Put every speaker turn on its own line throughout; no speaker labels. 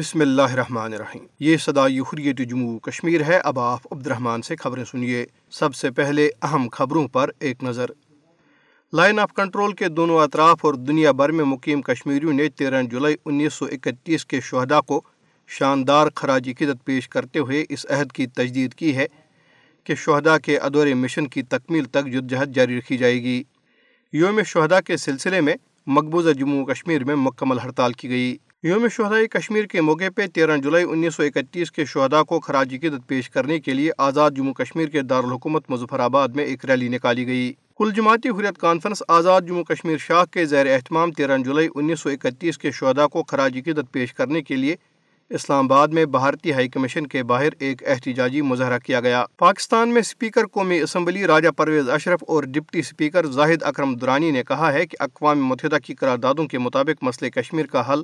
بسم اللہ الرحمن الرحیم۔ یہ صدائی حریت جموں کشمیر ہے۔ اب آپ عبد الرحمن سے خبریں سنیے۔ سب سے پہلے اہم خبروں پر ایک نظر۔ لائن آف کنٹرول کے دونوں اطراف اور دنیا بھر میں مقیم کشمیریوں نے تیرہ جولائی انیس سو اکتیس کے شہدا کو شاندار خراجی قدت پیش کرتے ہوئے اس عہد کی تجدید کی ہے کہ شہدا کے ادور مشن کی تکمیل تک جدجہد جاری رکھی جائے گی۔ یوم شہدا کے سلسلے میں مقبوضہ جموں کشمیر میں مکمل ہڑتال کی گئی۔ یوم شہدائی کشمیر کے موقع پہ تیرہ جولائی انیس سو اکتیس کے شہدا کو خراجی قدت پیش کرنے کے لیے آزاد جموں کشمیر کے دارالحکومت مظفر آباد میں ایک ریلی نکالی گئی۔ کل جماعتی حریت کانفرنس آزاد جموں کشمیر شاہ کے زیر اہتمام تیرہ جولائی انیس سو اکتیس کے شہدا کو خراجی قدت پیش کرنے کے لیے اسلام آباد میں بھارتی ہائی کمیشن کے باہر ایک احتجاجی مظاہرہ کیا گیا۔ پاکستان میں اسپیکر قومی اسمبلی راجہ پرویز اشرف اور ڈپٹی اسپیکر زاہد اکرم درانی نے کہا ہے کہ اقوام متحدہ کی قراردادوں کے مطابق مسئلہ کشمیر کا حل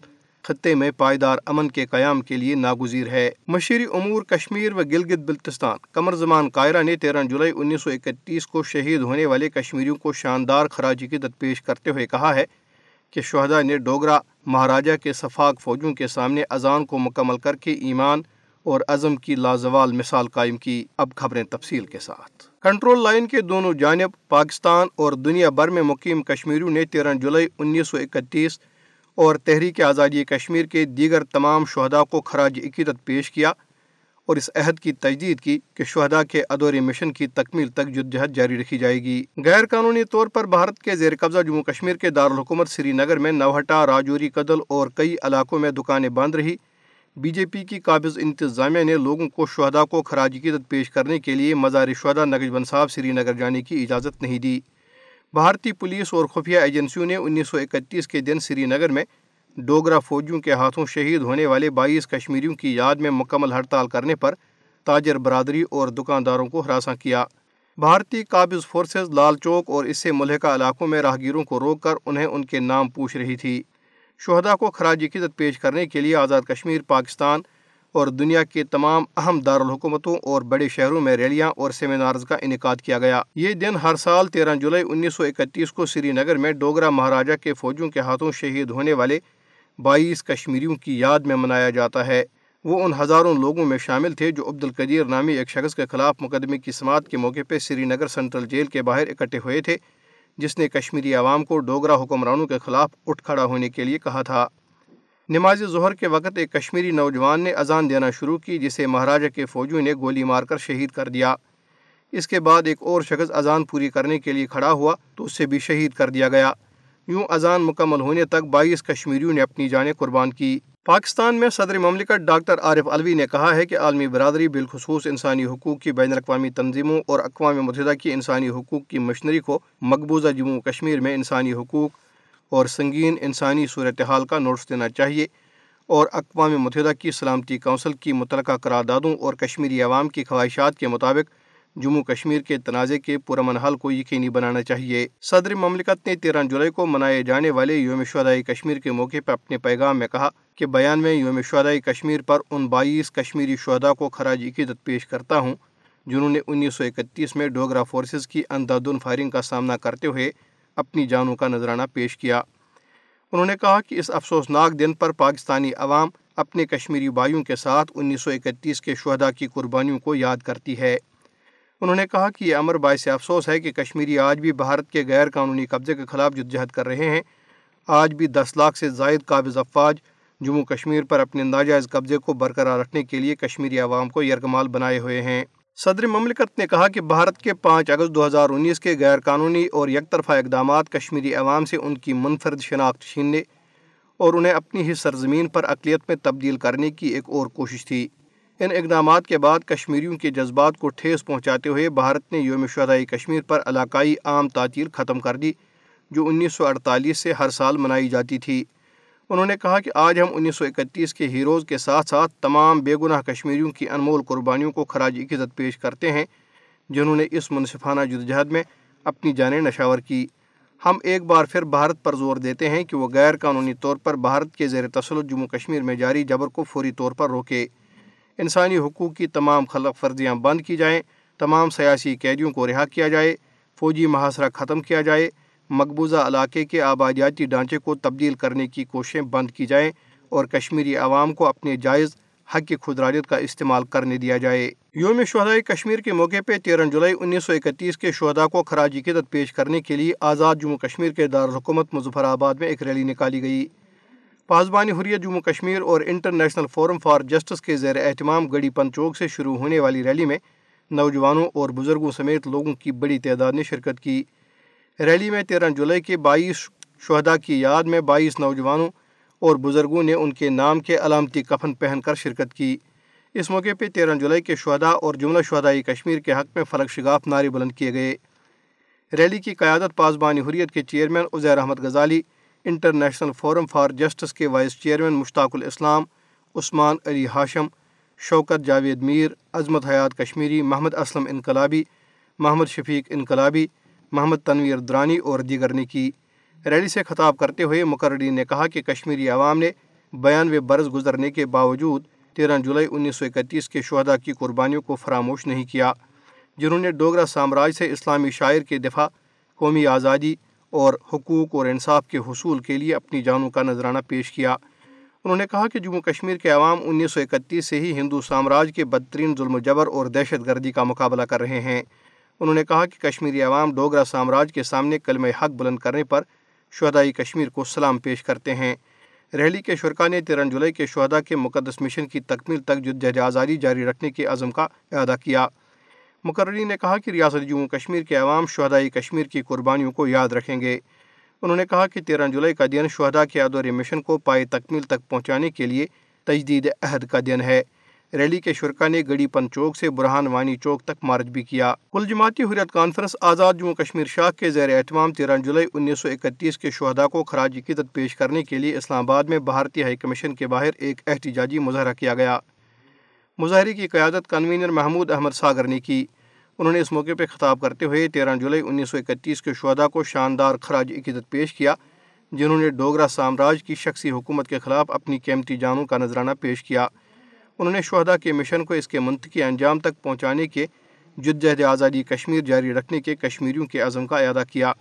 خطے میں پائیدار امن کے قیام کے لیے ناگزیر ہے۔ مشیری امور کشمیر و گلگت بلتستان کمر زمان قائرہ نے تیرہ جولائی انیس سو اکتیس کو شہید ہونے والے کشمیریوں کو شاندار خراجی قدت پیش کرتے ہوئے کہا ہے کہ شہدا نے ڈوگرا، مہاراجہ کے صفاق فوجوں کے سامنے اذان کو مکمل کر کے ایمان اور عزم کی لازوال مثال قائم کی۔ اب خبریں تفصیل کے ساتھ۔ کنٹرول لائن کے دونوں جانب پاکستان اور دنیا بھر میں مقیم کشمیریوں نے تیرہ جولائی انیس سو اکتیس اور تحریک آزادی کشمیر کے دیگر تمام شہدا کو خراج عقیدت پیش کیا اور اس عہد کی تجدید کی کہ شہدا کے ادور مشن کی تکمیل تک جدجہد جاری رکھی جائے گی۔ غیر قانونی طور پر بھارت کے زیر قبضہ جموں کشمیر کے دارالحکومت سری نگر میں نوہٹا، راجوری قدل اور کئی علاقوں میں دکانیں بند رہی۔ بی جے پی کی قابض انتظامیہ نے لوگوں کو شہدا کو خراج عقیدت پیش کرنے کے لیے مزار شہدا نگج بن صاحب سری نگر جانے کی اجازت نہیں دی۔ بھارتی پولیس اور خفیہ ایجنسیوں نے انیس سو اکتیس کے دن سری نگر میں ڈوگرا فوجیوں کے ہاتھوں شہید ہونے والے بائیس کشمیریوں کی یاد میں مکمل ہڑتال کرنے پر تاجر برادری اور دکانداروں کو ہراساں کیا۔ بھارتی قابض فورسز لال چوک اور اس سے ملحقہ علاقوں میں راہگیروں کو روک کر انہیں ان کے نام پوچھ رہی تھی۔ شہدا کو خراج قدت پیش کرنے کے لیے آزاد کشمیر، پاکستان اور دنیا کے تمام اہم دارالحکومتوں اور بڑے شہروں میں ریلیاں اور سیمینارز کا انعقاد کیا گیا۔ یہ دن ہر سال تیرہ جولائی انیس سو اکتیس کو سری نگر میں ڈوگرا مہاراجہ کے فوجوں کے ہاتھوں شہید ہونے والے بائیس کشمیریوں کی یاد میں منایا جاتا ہے۔ وہ ان ہزاروں لوگوں میں شامل تھے جو عبد القدیر نامی ایک شخص کے خلاف مقدمے کی سماعت کے موقع پہ سری نگر سینٹرل جیل کے باہر اکٹھے ہوئے تھے، جس نے کشمیری عوام کو ڈوگرا حکمرانوں کے خلاف اٹھ کھڑا ہونے کے لیے کہا تھا۔ نماز ظہر کے وقت ایک کشمیری نوجوان نے اذان دینا شروع کی، جسے مہاراجہ کے فوجیوں نے گولی مار کر شہید کر دیا۔ اس کے بعد ایک اور شخص اذان پوری کرنے کے لیے کھڑا ہوا تو اس سے بھی شہید کر دیا گیا۔ یوں اذان مکمل ہونے تک بائیس کشمیریوں نے اپنی جانیں قربان کی۔ پاکستان میں صدر مملکت ڈاکٹر عارف الوی نے کہا ہے کہ عالمی برادری بالخصوص انسانی حقوق کی بین الاقوامی تنظیموں اور اقوام متحدہ کی انسانی حقوق کی مشنری کو مقبوضہ جموں کشمیر میں انسانی حقوق اور سنگین انسانی صورتحال کا نوٹس دینا چاہیے اور اقوام متحدہ کی سلامتی کونسل کی متعلقہ قراردادوں اور کشمیری عوام کی خواہشات کے مطابق جموں کشمیر کے تنازع کے پرامن حل کو یقینی بنانا چاہیے۔ صدر مملکت نے تیرہ جولائی کو منائے جانے والے یوم شہدائی کشمیر کے موقع پر اپنے پیغام میں کہا کہ بیان میں یوم شہدائی کشمیر پر ان بائیس کشمیری شہدا کو خراج عقیدت پیش کرتا ہوں جنہوں نے انیس سو اکتیس میں ڈوگرا فورسز کی اندھادھن فائرنگ کا سامنا کرتے ہوئے اپنی جانوں کا نذرانہ پیش کیا۔ انہوں نے کہا کہ اس افسوسناک دن پر پاکستانی عوام اپنے کشمیری بھائیوں کے ساتھ انیس سو اکتیس کے شہدا کی قربانیوں کو یاد کرتی ہے۔ انہوں نے کہا کہ یہ امر باعث افسوس ہے کہ کشمیری آج بھی بھارت کے غیر قانونی قبضے کے خلاف جدجہد کر رہے ہیں۔ آج بھی دس لاکھ سے زائد قابض افواج جموں کشمیر پر اپنے ناجائز قبضے کو برقرار رکھنے کے لیے کشمیری عوام کو یرغمال بنائے ہوئے ہیں۔ صدر مملکت نے کہا کہ بھارت کے پانچ اگست دو ہزار انیس کے غیر قانونی اور یک طرفہ اقدامات کشمیری عوام سے ان کی منفرد شناخت چھیننے اور انہیں اپنی ہی سرزمین پر اقلیت میں تبدیل کرنے کی ایک اور کوشش تھی۔ ان اقدامات کے بعد کشمیریوں کے جذبات کو ٹھیس پہنچاتے ہوئے بھارت نے یوم شہدائی کشمیر پر علاقائی عام تعطیل ختم کر دی، جو انیس سو اڑتالیس سے ہر سال منائی جاتی تھی۔ انہوں نے کہا کہ آج ہم انیس سو اکتیس کے ہیروز کے ساتھ ساتھ تمام بے گناہ کشمیریوں کی انمول قربانیوں کو خراج عقیدت پیش کرتے ہیں، جنہوں نے اس منصفانہ جدوجہد میں اپنی جانیں نشاور کی۔ ہم ایک بار پھر بھارت پر زور دیتے ہیں کہ وہ غیر قانونی طور پر بھارت کے زیر تسلط جموں کشمیر میں جاری جبر کو فوری طور پر روکے۔ انسانی حقوق کی تمام خلق فرضیاں بند کی جائیں، تمام سیاسی قیدیوں کو رہا کیا جائے، فوجی محاصرہ ختم کیا جائے مقبوضہ علاقے کے آبادیاتی ڈھانچے کو تبدیل کرنے کی کوششیں بند کی جائیں اور کشمیری عوام کو اپنے جائز حق کی خدراجت کا استعمال کرنے دیا جائے۔ یوم شہدائی کشمیر کے موقع پہ تیرہ جولائی انیس سو اکتیس کے شہدا کو خراج عقیدت پیش کرنے کے لیے آزاد جموں کشمیر کے دارالحکومت مظفر آباد میں ایک ریلی نکالی گئی۔ پاسبانی حریت جموں کشمیر اور انٹرنیشنل فورم فار جسٹس کے زیر اہتمام گڑی پن چوک سے شروع ہونے والی ریلی میں نوجوانوں اور بزرگوں سمیت لوگوں کی بڑی تعداد نے شرکت کی۔ ریلی میں تیرہ جولائی کے بائیس شہدا کی یاد میں بائیس نوجوانوں اور بزرگوں نے ان کے نام کے علامتی کفن پہن کر شرکت کی۔ اس موقع پہ تیرہ جولائی کے شہدا اور جملہ شہدائی کشمیر کے حق میں فلک شگاف نعرے بلند کیے گئے۔ ریلی کی قیادت پاسبانی حریت کے chairman Uzair Ahmed Ghazali, international forum for justice کے وائس چیئرمین مشتاق الاسلام، عثمان علی ہاشم، شوکت جاوید میر، عظمت حیات کشمیری، محمد اسلم انقلابی، محمد شفیق انقلابی محمد تنویر درانی اور دیگر نے کی ریلی سے خطاب کرتے ہوئے مقررین نے کہا کہ کشمیری عوام نے بیانوے برس گزرنے کے باوجود تیرہ جولائی انیس سو اکتیس کے شہدا کی قربانیوں کو فراموش نہیں کیا، جنہوں نے ڈوگرا سامراج سے اسلامی شاعر کے دفاع، قومی آزادی اور حقوق اور انصاف کے حصول کے لیے اپنی جانوں کا نذرانہ پیش کیا۔ انہوں نے کہا کہ جموں کشمیر کے عوام انیس سو اکتیس سے ہی ہندو سامراج کے بدترین ظلم و جبر اور دہشت گردی کا مقابلہ کر رہے ہیں۔ انہوں نے کہا کہ کشمیری عوام ڈوگرا سامراج کے سامنے کلمہ حق بلند کرنے پر شہدائی کشمیر کو سلام پیش کرتے ہیں۔ ریلی کے شرکا نے تیرہ جولائی کے شہدا کے مقدس مشن کی تکمیل تک جد آزادی جاری رکھنے کے عزم کا اعادہ کیا۔ مقررین نے کہا کہ ریاست جموں کشمیر کے عوام شہدائی کشمیر کی قربانیوں کو یاد رکھیں گے۔ انہوں نے کہا کہ تیرہ جولائی کا دن شہدا کے ادور مشن کو پائے تکمیل تک پہنچانے کے لیے تجدید عہد کا دن ہے۔ ریلی کے شرکا نے گڑی پن چوک سے برہان وانی چوک تک مارچ بھی کیا۔ کل جماعتی حریت کانفرنس آزاد جموں کشمیر شاہ کے زیر اہتمام تیرہ جولائی انیس سو اکتیس کے شہدا کو خراج عقیدت پیش کرنے کے لیے اسلام آباد میں بھارتی ہائی کمیشن کے باہر ایک احتجاجی مظاہرہ کیا گیا۔ مظاہرے کی قیادت کنوینر محمود احمد ساگر نے کی۔ انہوں نے اس موقع پہ خطاب کرتے ہوئے تیرہ جولائی انیس سو اکتیس کے شہدا کو شاندار خراج عقیدت پیش کیا، جنہوں نے ڈوگرا سامراج کی شخصی حکومت کے خلاف اپنی قیمتی جانوں کا نذرانہ پیش کیا۔ انہوں نے شہدا کے مشن کو اس کے منطقی انجام تک پہنچانے کے جدید آزادی کشمیر جاری رکھنے کے کشمیریوں کے عزم کا اعادہ کیا۔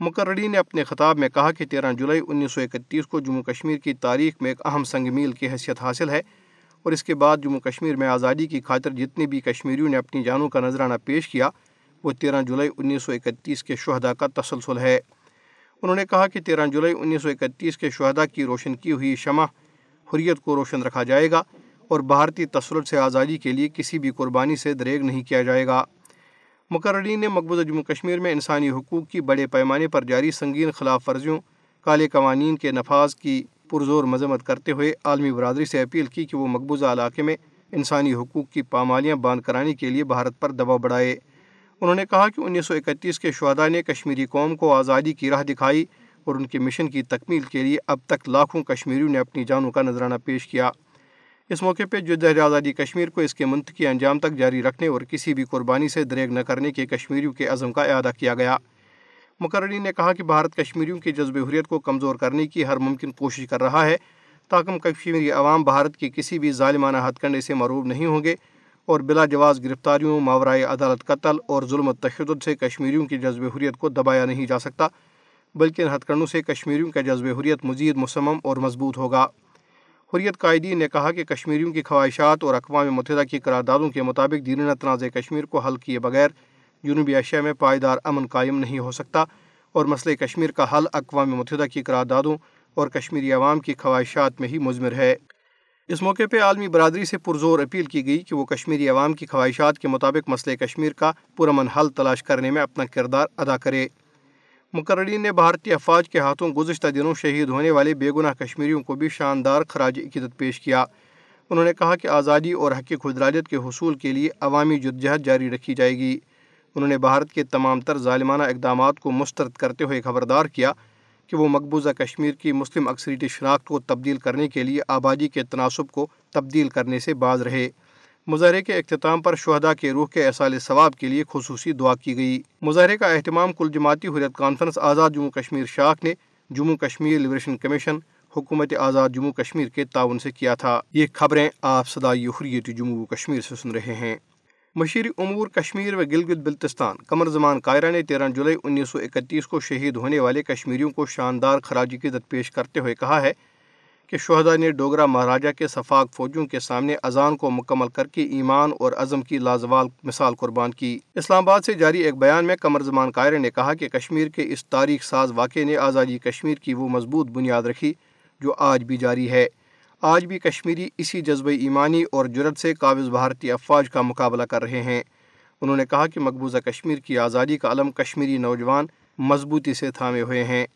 مقررین نے اپنے خطاب میں کہا کہ تیرہ جولائی انیس سو اکتیس کو جموں کشمیر کی تاریخ میں ایک اہم سنگ میل کی حیثیت حاصل ہے اور اس کے بعد جموں کشمیر میں آزادی کی خاطر جتنے بھی کشمیریوں نے اپنی جانوں کا نذرانہ پیش کیا، وہ تیرہ جولائی انیس سو اکتیس کے شہدا کا تسلسل ہے۔ انہوں نے کہا کہ تیرہ جولائی انیس سو اکتیس کے شہدا کی روشن کی ہوئی شمع حریت کو روشن رکھا جائے گا اور بھارتی تسلط سے آزادی کے لیے کسی بھی قربانی سے دریغ نہیں کیا جائے گا۔ مقررین نے مقبوضہ جموں کشمیر میں انسانی حقوق کی بڑے پیمانے پر جاری سنگین خلاف ورزیوں، کالے قوانین کے نفاذ کی پرزور مذمت کرتے ہوئے عالمی برادری سے اپیل کی کہ وہ مقبوضہ علاقے میں انسانی حقوق کی پامالیاں باندھ کرانے کے لیے بھارت پر دباؤ بڑھائے۔ انہوں نے کہا کہ انیس سو اکتیس کے شہدا نے کشمیری قوم کو آزادی کی راہ دکھائی اور ان کے مشن کی تکمیل کے لیے اب تک لاکھوں کشمیریوں نے اپنی جانوں کا نذرانہ پیش کیا۔ اس موقع پہ جدہ آزادی کشمیر کو اس کے منطقی انجام تک جاری رکھنے اور کسی بھی قربانی سے دریغ نہ کرنے کے کشمیریوں کے عزم کا اعادہ کیا گیا۔ مقررین نے کہا کہ بھارت کشمیریوں کی جذب حریت کو کمزور کرنے کی ہر ممکن کوشش کر رہا ہے، تاکہ کشمیری عوام بھارت کے کسی بھی ظالمانہ ہتھ کنڈے سے معروب نہیں ہوں گے اور بلا جواز گرفتاریوں، ماورائے عدالت قتل اور ظلم و تشدد سے کشمیریوں کی جذب حریت کو دبایا نہیں جا سکتا، بلکہ ان ہتھ کنڈوں سے کشمیریوں کا جذب حریت مزید مصمم اور مضبوط ہوگا۔ حریت قائدین نے کہا کہ کشمیریوں کی خواہشات اور اقوام متحدہ کی قراردادوں کے مطابق دیرینہ تنازع کشمیر کو حل کیے بغیر جنوبی ایشیا میں پائیدار امن قائم نہیں ہو سکتا اور مسئلہ کشمیر کا حل اقوام متحدہ کی قراردادوں اور کشمیری عوام کی خواہشات میں ہی مضمر ہے۔ اس موقع پہ عالمی برادری سے پرزور اپیل کی گئی کہ وہ کشمیری عوام کی خواہشات کے مطابق مسئلہ کشمیر کا پرامن حل تلاش کرنے میں اپنا کردار ادا کرے۔ مقررین نے بھارتی افواج کے ہاتھوں گزشتہ دنوں شہید ہونے والے بے گناہ کشمیریوں کو بھی شاندار خراج عقیدت پیش کیا۔ انہوں نے کہا کہ آزادی اور حق خدراجت کے حصول کے لیے عوامی جدجہد جاری رکھی جائے گی۔ انہوں نے بھارت کے تمام تر ظالمانہ اقدامات کو مسترد کرتے ہوئے خبردار کیا کہ وہ مقبوضہ کشمیر کی مسلم اکثریتی شناخت کو تبدیل کرنے کے لیے آبادی کے تناسب کو تبدیل کرنے سے باز رہے۔ مظاہرے کے اختتام پر شہدا کے روح کے احسال ثواب کے لیے خصوصی دعا کی گئی۔ مظاہرے کا اہتمام کل جماعتی حریت کانفرنس آزاد جموں کشمیر شاخ نے جموں کشمیر لبریشن کمیشن، حکومت آزاد جموں کشمیر کے تعاون سے کیا تھا۔ یہ خبریں آپ صدائی حریت جموں کشمیر سے سن رہے ہیں۔ مشیر امور کشمیر و گلگت بلتستان، قمر زمان قائرہ نے تیرہ جولائی انیس سو اکتیس کو شہید ہونے والے کشمیریوں کو شاندار خراجی قدت پیش کرتے ہوئے کہا ہے کہ شہدا نے ڈوگرا مہاراجا کے صفاق فوجوں کے سامنے اذان کو مکمل کر کے ایمان اور عزم کی لازوال مثال قربان کی۔ اسلام آباد سے جاری ایک بیان میں قمر زمان قائرہ نے کہا کہ کشمیر کے اس تاریخ ساز واقعے نے آزادی کشمیر کی وہ مضبوط بنیاد رکھی جو آج بھی جاری ہے۔ آج بھی کشمیری اسی جذبہ ایمانی اور جرت سے قابض بھارتی افواج کا مقابلہ کر رہے ہیں۔ انہوں نے کہا کہ مقبوضہ کشمیر کی آزادی کا علم کشمیری نوجوان مضبوطی سے تھامے ہوئے ہیں۔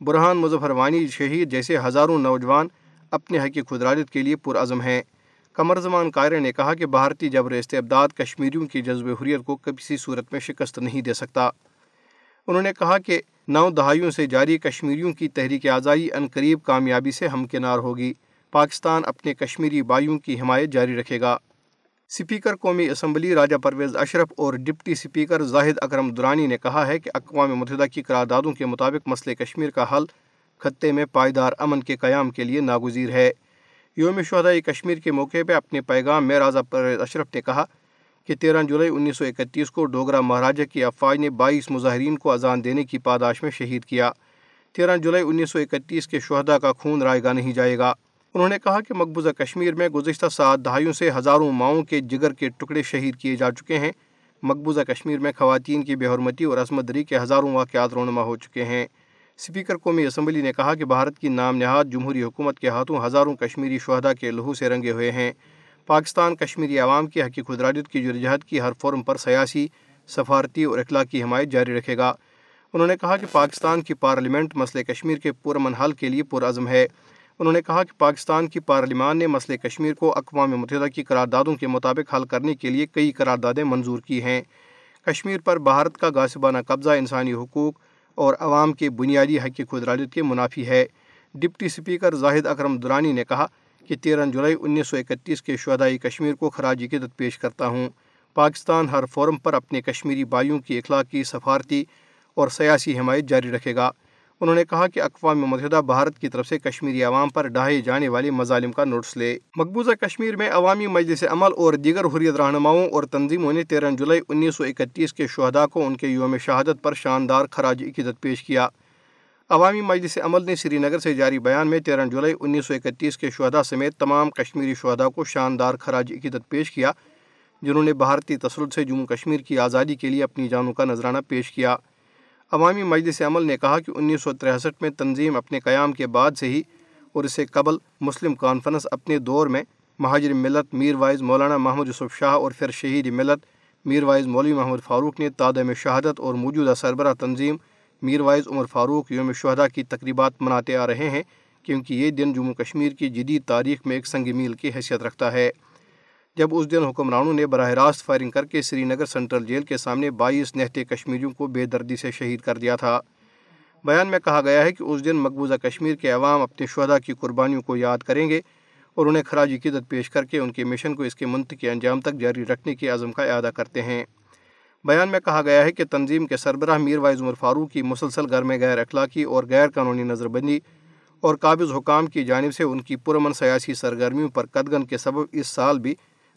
برہان مظفر وانی شہید جیسے ہزاروں نوجوان اپنے حقی خدراجت کے لیے پرعزم ہیں۔ قمر زمان قائرے نے کہا کہ بھارتی جبر استبداد کشمیریوں کی جذب حریت کو کسی صورت میں شکست نہیں دے سکتا۔ انہوں نے کہا کہ نو دہائیوں سے جاری کشمیریوں کی تحریک آزائی قریب کامیابی سے ہمکنار ہوگی۔ پاکستان اپنے کشمیری بائیوں کی حمایت جاری رکھے گا۔ سپیکر قومی اسمبلی راجہ پرویز اشرف اور ڈپٹی سپیکر زاہد اکرم درانی نے کہا ہے کہ اقوام متحدہ کی قراردادوں کے مطابق مسئلہ کشمیر کا حل خطے میں پائیدار امن کے قیام کے لیے ناگزیر ہے۔ یوم شہدائی کشمیر کے موقع پہ اپنے پیغام میں راجہ پرویز اشرف نے کہا کہ تیرہ جولائی انیس سو اکتیس کو ڈوگرا مہاراجہ کی افواج نے بائیس مظاہرین کو اذان دینے کی پاداش میں شہید کیا۔ تیرہ جولائی انیس سو اکتیس کے شہدا کا خون رائے گا نہیں جائے گا۔ انہوں نے کہا کہ مقبوضہ کشمیر میں گزشتہ سات دہائیوں سے ہزاروں ماؤں کے جگر کے ٹکڑے شہید کیے جا چکے ہیں۔ مقبوضہ کشمیر میں خواتین کی بے حرمتی اور عصمت دری کے ہزاروں واقعات رونما ہو چکے ہیں۔ اسپیکر قومی اسمبلی نے کہا کہ بھارت کی نام نہاد جمہوری حکومت کے ہاتھوں ہزاروں کشمیری شہدا کے لہو سے رنگے ہوئے ہیں۔ پاکستان کشمیری عوام کی حقیق خدراجت کی جرجہت کی ہر فورم پر سیاسی، سفارتی اور اخلاقی حمایت جاری رکھے گا۔ انہوں نے کہا کہ پاکستان کی پارلیمنٹ مسئلہ کشمیر کے پرمن حل کے لیے پرعزم ہے۔ انہوں نے کہا کہ پاکستان کی پارلیمان نے مسئلہ کشمیر کو اقوام متحدہ کی قراردادوں کے مطابق حل کرنے کے لیے کئی قراردادیں منظور کی ہیں۔ کشمیر پر بھارت کا غاسبانہ قبضہ انسانی حقوق اور عوام کے بنیادی حق خدراجت کے منافی ہے۔ ڈپٹی سپیکر زاہد اکرم درانی نے کہا کہ تیرہ جولائی انیس سو اکتیس کے شہدائی کشمیر کو خراج عقیدت پیش کرتا ہوں۔ پاکستان ہر فورم پر اپنے کشمیری بائیوں کی اخلاقی سفارتی اور سیاسی حمایت جاری رکھے گا۔ انہوں نے کہا کہ اقوام متحدہ بھارت کی طرف سے کشمیری عوام پر ڈھائے جانے والے مظالم کا نوٹس لے۔ مقبوضہ کشمیر میں عوامی مجلس عمل اور دیگر حریت رہنماؤں اور تنظیموں نے تیرہ جولائی انیس سو اکتیس کے شہدا کو ان کے یوم شہادت پر شاندار خراج عقیدت پیش کیا۔ عوامی مجلس عمل نے سری نگر سے جاری بیان میں تیرہ جولائی انیس سو اکتیس کے شہدا سمیت تمام کشمیری شہدا کو شاندار خراج عقیدت پیش کیا، جنہوں نے بھارتی تسلط سے جموں کشمیر کی آزادی کے لیے اپنی جانوں کا نذرانہ پیش کیا۔ عوامی مجلس عمل نے کہا کہ انیس سو تریسٹھ میں تنظیم اپنے قیام کے بعد سے ہی اور اسے قبل مسلم کانفرنس اپنے دور میں مہاجر ملت میر وائز مولانا محمد یوسف شاہ اور پھر شہید ملت میر وائز مولوی محمد فاروق نے تادم شہادت اور موجودہ سربراہ تنظیم میر وائز عمر فاروق یوم شہدا کی تقریبات مناتے آ رہے ہیں کیونکہ یہ دن جموں کشمیر کی جدید تاریخ میں ایک سنگ میل کی حیثیت رکھتا ہے۔ جب اس دن حکمرانوں نے براہ راست فائرنگ کر کے سری نگر سینٹرل جیل کے سامنے بائیس نہتے کشمیریوں کو بے دردی سے شہید کر دیا تھا۔ بیان میں کہا گیا ہے کہ اس دن مقبوضہ کشمیر کے عوام اپنے شہدا کی قربانیوں کو یاد کریں گے اور انہیں خراج عقیدت پیش کر کے ان کے مشن کو اس کے منطقی انجام تک جاری رکھنے کے عزم کا اعادہ کرتے ہیں۔ بیان میں کہا گیا ہے کہ تنظیم کے سربراہ میر وائز عمر فاروق کی مسلسل گھر میں غیر اخلاقی اور غیر قانونی نظر بندی اور قابض حکام کی جانب سے ان کی پرامن سیاسی سرگرمیوں پر قدغن کے سبب اس سال بھی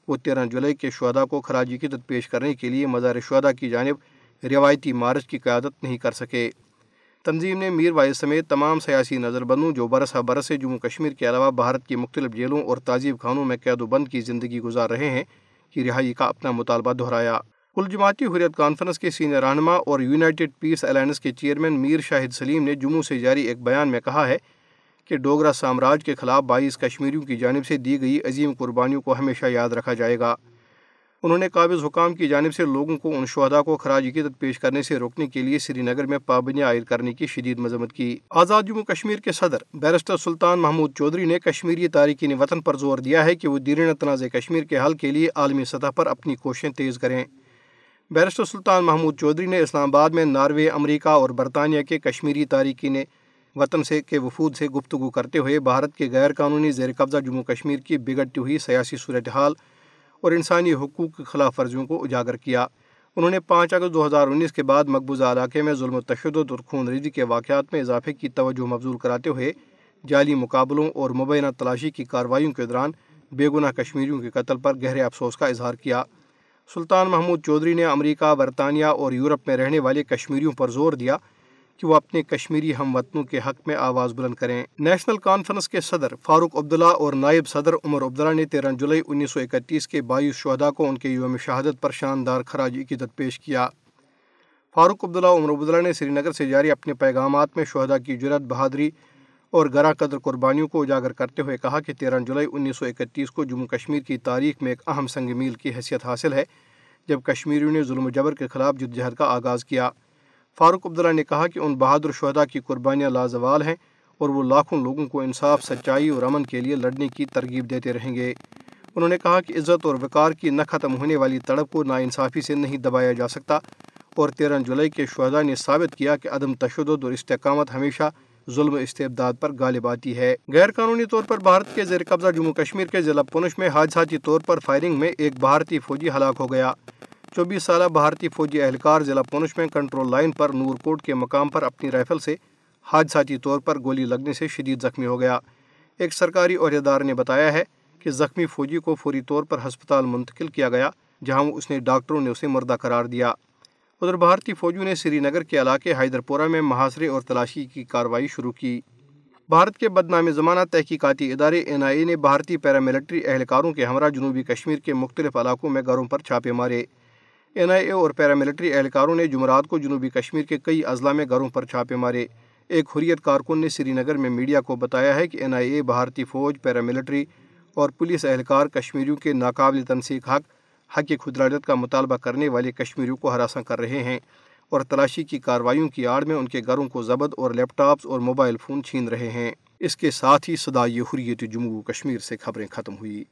وہ تیرہ جولائی کے شہدا کو خراج عقیدت پیش کرنے کے لیے مزار شہدا کی جانب روایتی مارچ کی قیادت نہیں کر سکے۔ تنظیم نے میر وائز سمیت تمام سیاسی نظر بندوں جو برس برس سے جموں کشمیر کے علاوہ بھارت کی مختلف جیلوں اور تعزیب خانوں میں قید و بند کی زندگی گزار رہے ہیں کی رہائی کا اپنا مطالبہ دہرایا۔ کل جماعتی حریت کانفرنس کے سینئر رہنما اور یونائٹڈ پیس الائنس کے چیئرمین میر شاہد سلیم نے جموں سے جاری ایک بیان میں کہا ہے کہ ڈوگرا سامراج کے خلاف بائیس کشمیریوں کی جانب سے دی گئی عظیم قربانیوں کو ہمیشہ یاد رکھا جائے گا۔ انہوں نے قابض حکام کی جانب سے لوگوں کو، ان شہدا کو خراج عقیدت پیش کرنے سے روکنے کے لیے سری نگر میں پابندیاں عائد کرنے کی شدید مذمت کی۔ آزاد جموں کشمیر کے صدر بیرسٹر سلطان محمود چودھری نے کشمیری تارکین وطن پر زور دیا ہے کہ وہ دیرین تنازع کشمیر کے حل کے لیے عالمی سطح پر اپنی کوششیں تیز کریں۔ بیرسٹر سلطان محمود چودھری نے اسلام آباد میں ناروے، امریکہ اور برطانیہ کے کشمیری تارکین وطن سے کے وفود سے گفتگو کرتے ہوئے بھارت کے غیر قانونی زیر قبضہ جموں کشمیر کی بگڑتی ہوئی سیاسی صورتحال اور انسانی حقوق کی خلاف ورزیوں کو اجاگر کیا۔ انہوں نے پانچ اگست دو ہزار انیس کے بعد مقبوضہ علاقے میں ظلم و تشدد اور خون ریزی کے واقعات میں اضافے کی توجہ مبزول کراتے ہوئے جعلی مقابلوں اور مبینہ تلاشی کی کارروائیوں کے دوران بے گناہ کشمیریوں کے قتل پر گہرے افسوس کا اظہار کیا۔ سلطان محمود چودھری نے امریکہ، برطانیہ اور یورپ میں رہنے والے کشمیریوں پر زور دیا کہ وہ اپنے کشمیری ہم وطنوں کے حق میں آواز بلند کریں۔ نیشنل کانفرنس کے صدر فاروق عبداللہ اور نائب صدر عمر عبداللہ نے تیرہ جولائی انیس سو اکتیس کے بائیس شہدا کو ان کے یوم شہادت پر شاندار خراج عقیدت پیش کیا۔ فاروق عبداللہ عمر عبداللہ نے سری نگر سے جاری اپنے پیغامات میں شہدا کی جرت بہادری اور گرا قدر قربانیوں کو اجاگر کرتے ہوئے کہا کہ تیرہ جولائی انیس سو اکتیس کو جموں کشمیر کی تاریخ میں ایک اہم سنگ میل کی حیثیت حاصل ہے، جب کشمیریوں نے ظلم و جبر کے خلاف جدوجہد کا آغاز کیا۔ فاروق عبداللہ نے کہا کہ ان بہادر شہدا کی قربانیاں لازوال ہیں اور وہ لاکھوں لوگوں کو انصاف، سچائی اور امن کے لیے لڑنے کی ترغیب دیتے رہیں گے۔ انہوں نے کہا کہ عزت اور وقار کی نہ ختم ہونے والی تڑپ کو ناانصافی سے نہیں دبایا جا سکتا اور تیرہ جولائی کے شہدا نے ثابت کیا کہ عدم تشدد اور استحکامت ہمیشہ ظلم استبداد پر غالب آتی ہے۔ غیر قانونی طور پر بھارت کے زیر قبضہ جموں کشمیر کے ضلع پونچھ میں حادثاتی طور پر فائرنگ میں ایک بھارتی فوجی ہلاک ہو گیا۔ چوبیس سالہ بھارتی فوجی اہلکار ضلع پونچھ میں کنٹرول لائن پر نور کوٹ کے مقام پر اپنی رائفل سے حادثاتی طور پر گولی لگنے سے شدید زخمی ہو گیا۔ ایک سرکاری عہدیدار نے بتایا ہے کہ زخمی فوجی کو فوری طور پر ہسپتال منتقل کیا گیا، جہاں اس نے ڈاکٹروں نے اسے مردہ قرار دیا۔ ادھر بھارتی فوجیوں نے سری نگر کے علاقے حیدر پورہ میں محاصرے اور تلاشی کی کارروائی شروع کی۔ بھارت کے بدنام زمانہ تحقیقاتی ادارے این آئی اے نے بھارتی پیراملٹری اہلکاروں کے ہمراہ جنوبی کشمیر کے مختلف علاقوں میں گھروں پر چھاپے مارے۔ این آئی اے اور پیراملٹری اہلکاروں نے جمعرات کو جنوبی کشمیر کے کئی اضلاع میں گھروں پر چھاپے مارے۔ ایک حریت کارکن نے سری نگر میں میڈیا کو بتایا ہے کہ این آئی اے بھارتی فوج پیراملٹری اور پولیس اہلکار کشمیریوں کے ناقابل تنسیق حق حق خدراجت کا مطالبہ کرنے والے کشمیریوں کو ہراساں کر رہے ہیں اور تلاشی کی کارروائیوں کی آڑ میں ان کے گھروں کو ضبط اور لیپ ٹاپس اور موبائل فون چھین رہے ہیں۔ اس کے ساتھ ہی صدائی حریت جموں کشمیر سے خبریں ختم ہوئی